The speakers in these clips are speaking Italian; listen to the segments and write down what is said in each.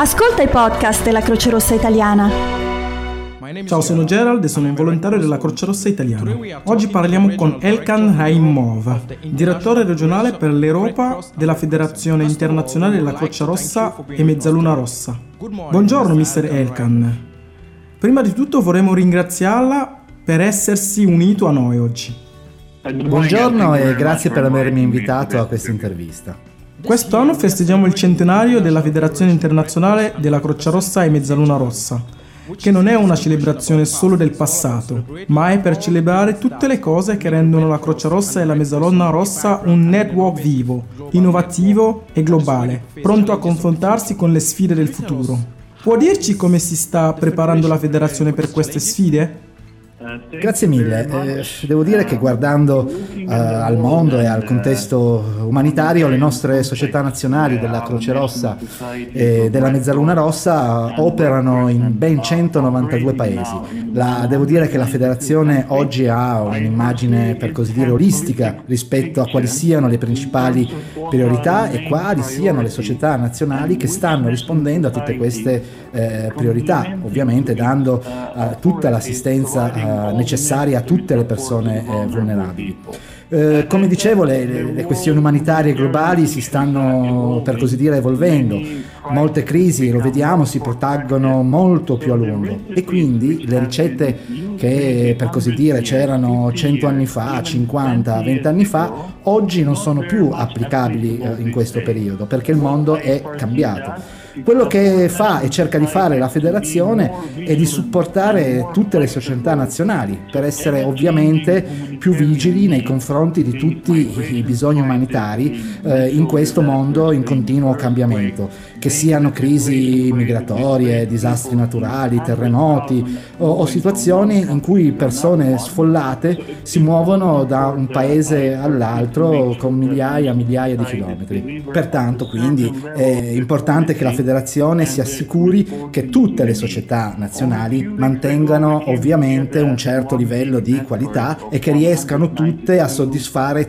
Ascolta i podcast della Croce Rossa Italiana. Ciao, sono Gerald e sono un volontario della Croce Rossa Italiana. Oggi parliamo con Elkan Raimov, direttore regionale per l'Europa della Federazione Internazionale della Croce Rossa e Mezzaluna Rossa. Buongiorno, Mr. Elkan. Prima di tutto vorremmo ringraziarla per essersi unito a noi oggi. Buongiorno e grazie per avermi invitato a questa intervista. Quest'anno festeggiamo il centenario della Federazione Internazionale della Croce Rossa e Mezzaluna Rossa, che non è una celebrazione solo del passato, ma è per celebrare tutte le cose che rendono la Croce Rossa e la Mezzaluna Rossa un network vivo, innovativo e globale, pronto a confrontarsi con le sfide del futuro. Può dirci come si sta preparando la federazione per queste sfide? Grazie mille. Eh, devo dire che guardando eh, al mondo e al contesto umanitario, le nostre società nazionali della Croce Rossa e della Mezzaluna Rossa operano in ben 192 paesi. La, devo dire che la federazione oggi ha un'immagine, per così dire, olistica rispetto a quali siano le principali priorità e quali siano le società nazionali che stanno rispondendo a tutte queste eh, priorità, ovviamente dando eh, tutta l'assistenza eh, necessaria a tutte le persone eh, vulnerabili. Eh, come dicevo, le, le, questioni umanitarie globali si stanno, per così dire, evolvendo. Molte crisi, lo vediamo, si protraggono molto più a lungo e quindi le ricette che, per così dire, c'erano 100 anni fa, 50, 20 anni fa, oggi non sono più applicabili eh, in questo periodo perché il mondo è cambiato. Quello che fa e cerca di fare la federazione è di supportare tutte le società nazionali per essere ovviamente più vigili nei confronti di tutti i bisogni umanitari eh, in questo mondo in continuo cambiamento, che siano crisi migratorie, disastri naturali, terremoti o, o situazioni in cui persone sfollate si muovono da un paese all'altro con migliaia e migliaia di chilometri. Pertanto quindi è importante che la federazione si assicuri che tutte le società nazionali mantengano ovviamente un certo livello di qualità e che riescano tutte a soddisfare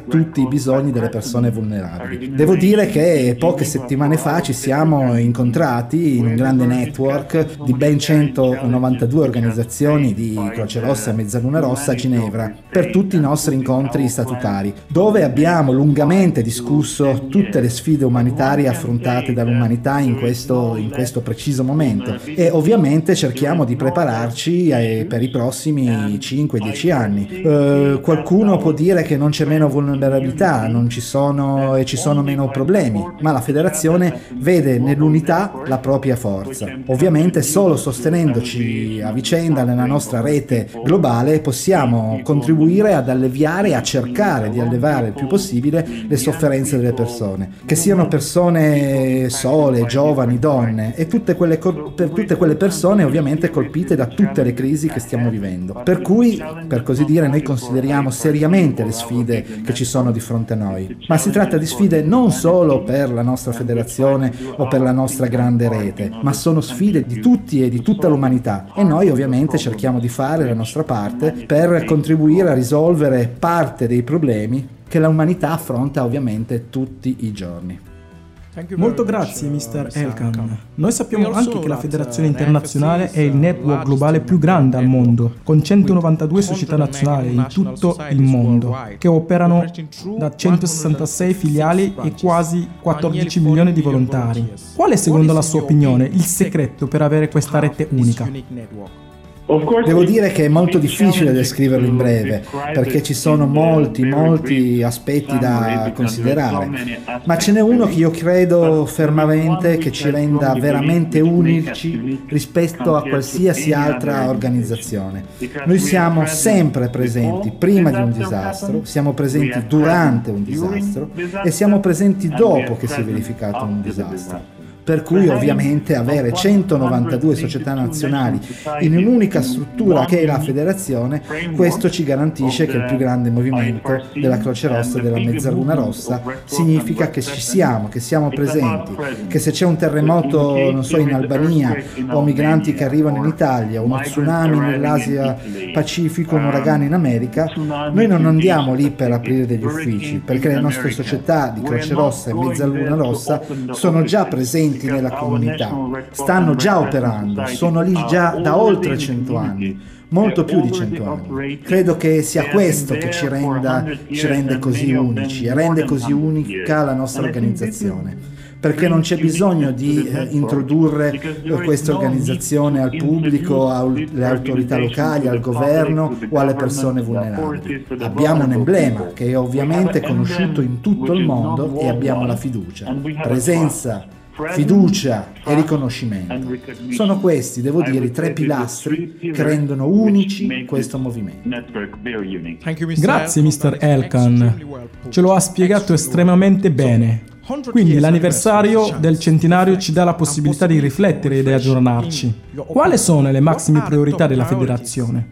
tutti i bisogni delle persone vulnerabili. Devo dire che poche settimane fa ci siamo incontrati in un grande network di ben 192 organizzazioni di Croce Rossa e Mezzaluna Rossa a Ginevra per tutti i nostri incontri statutari, dove abbiamo lungamente discusso tutte le sfide umanitarie affrontate dall'umanità in questo in questo preciso momento e ovviamente cerchiamo di prepararci per i prossimi 5-10 anni. Eh, qualcuno può dire che non c'è meno vulnerabilità, non ci sono e ci sono meno problemi, ma la federazione vede nell'unità la propria forza. Ovviamente solo sostenendoci a vicenda nella nostra rete globale possiamo contribuire ad alleviare e a cercare di allevare il più possibile le sofferenze delle persone, che siano persone sole, giovani, donne e tutte quelle, per tutte quelle persone ovviamente colpite da tutte le crisi che stiamo vivendo. Per cui, per così dire, noi consideriamo seriamente le sfide che ci sono di fronte a noi, ma si tratta di sfide non solo per la nostra federazione o per la nostra grande rete, ma sono sfide di tutti e di tutta l'umanità e noi ovviamente cerchiamo di fare la nostra parte per contribuire a risolvere parte dei problemi che l'umanità affronta ovviamente tutti i giorni. Molto grazie, Mr. Elkan. Noi sappiamo anche che la Federazione Internazionale è il network globale più grande al mondo, con 192 società nazionali in tutto il mondo, che operano da 166 filiali e quasi 14 milioni di volontari. Qual è, secondo la sua opinione, il segreto per avere questa rete unica? Devo dire che è molto difficile descriverlo in breve, perché ci sono molti, molti aspetti da considerare, ma ce n'è uno che io credo fermamente che ci renda veramente unici rispetto a qualsiasi altra organizzazione. Noi siamo sempre presenti prima di un disastro, siamo presenti durante un disastro e siamo presenti dopo che si è verificato un disastro per cui ovviamente avere 192 società nazionali in un'unica struttura che è la federazione, questo ci garantisce che il più grande movimento della Croce Rossa e della Mezzaluna Rossa significa che ci siamo, che siamo presenti, che se c'è un terremoto, non so, in Albania o migranti che arrivano in Italia, uno tsunami nell'Asia Pacifico, un uragano in America, noi non andiamo lì per aprire degli uffici, perché le nostre società di Croce Rossa e Mezzaluna Rossa sono già presenti presenti nella comunità, stanno già operando, sono lì già da oltre cento anni molto più di cento anni. Credo che sia questo che ci, renda, ci rende così unici e rende così unica la nostra organizzazione perché non c'è bisogno di eh, introdurre questa organizzazione al pubblico, alle autorità locali, al governo o alle persone vulnerabili. Abbiamo un emblema che è ovviamente conosciuto in tutto il mondo e abbiamo la fiducia. Presenza, fiducia e riconoscimento. Sono questi, devo dire, i tre pilastri che rendono unici questo movimento. Grazie, Mr. Elkan. Ce lo ha spiegato estremamente bene. Quindi l'anniversario del centenario ci dà la possibilità di riflettere e di aggiornarci. Quali sono le massime priorità della federazione?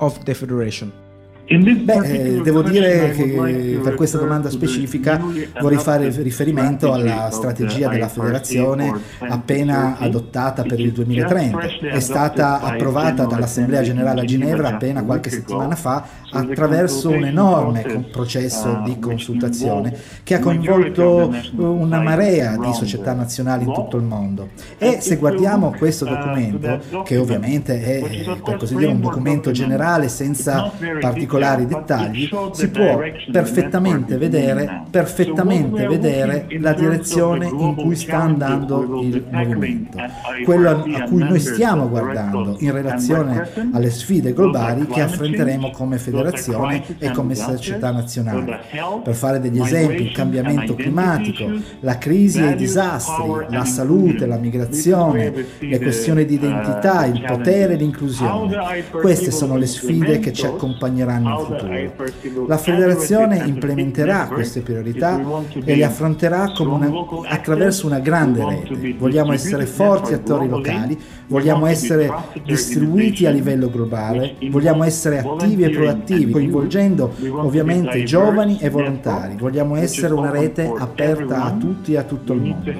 Beh, eh, devo dire che per questa domanda specifica vorrei fare riferimento alla strategia della federazione appena adottata per il 2030. È stata approvata dall'Assemblea Generale a Ginevra appena qualche settimana fa attraverso un enorme processo di consultazione che ha coinvolto una marea di società nazionali in tutto il mondo. E se guardiamo questo documento, che ovviamente è per così dire un documento generale senza particolari particolari dettagli si può perfettamente vedere, perfettamente vedere la direzione in cui sta andando il movimento, quello a cui noi stiamo guardando in relazione alle sfide globali che affronteremo come federazione e come società nazionale. Per fare degli esempi, il cambiamento climatico, la crisi e i disastri, la salute, la migrazione, le questioni di identità, il potere e l'inclusione. Queste sono le sfide che ci accompagneranno in futuro. La federazione implementerà queste priorità e le affronterà una, attraverso una grande rete. Vogliamo essere forti attori locali, vogliamo essere distribuiti a livello globale, vogliamo essere attivi e proattivi, coinvolgendo ovviamente giovani e volontari. Vogliamo essere una rete aperta a tutti e a tutto il mondo.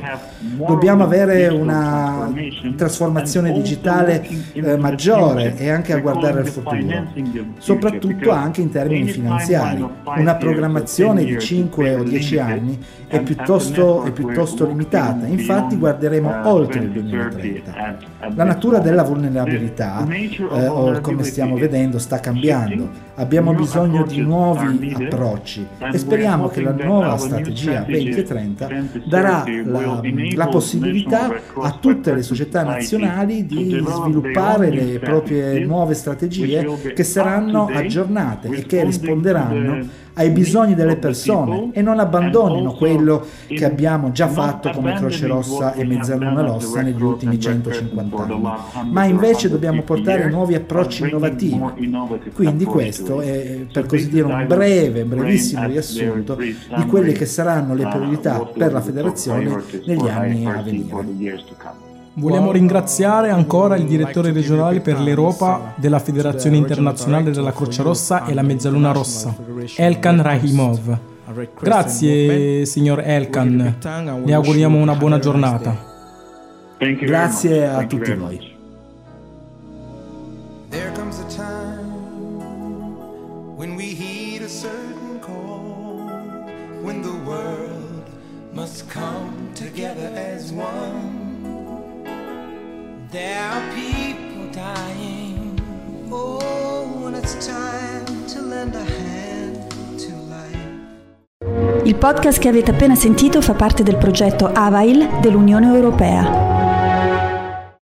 Dobbiamo avere una trasformazione digitale eh, maggiore e anche a guardare al futuro, soprattutto anche in termini finanziari. Una programmazione di 5 o 10 anni è piuttosto, è piuttosto limitata, infatti guarderemo oltre il 2030. La natura della vulnerabilità, eh, come stiamo vedendo, sta cambiando. Abbiamo bisogno di nuovi approcci e speriamo che la nuova strategia 2030 darà la, la possibilità a tutte le società nazionali di sviluppare le proprie nuove strategie che saranno aggiornate e che risponderanno ai bisogni delle persone e non abbandonino quello che abbiamo già fatto come Croce Rossa e Mezzaluna Rossa negli ultimi 150 anni, ma invece dobbiamo portare nuovi approcci innovativi. Quindi questo è per così dire un breve, brevissimo riassunto di quelle che saranno le priorità per la federazione negli anni a venire. Vogliamo ringraziare ancora il direttore regionale per l'Europa della Federazione Internazionale della Croce Rossa e la Mezzaluna Rossa, Elkan Rahimov. Grazie, signor Elkan. Le auguriamo una buona giornata. Grazie a tutti voi. Il podcast che avete appena sentito fa parte del progetto AVAIL dell'Unione Europea.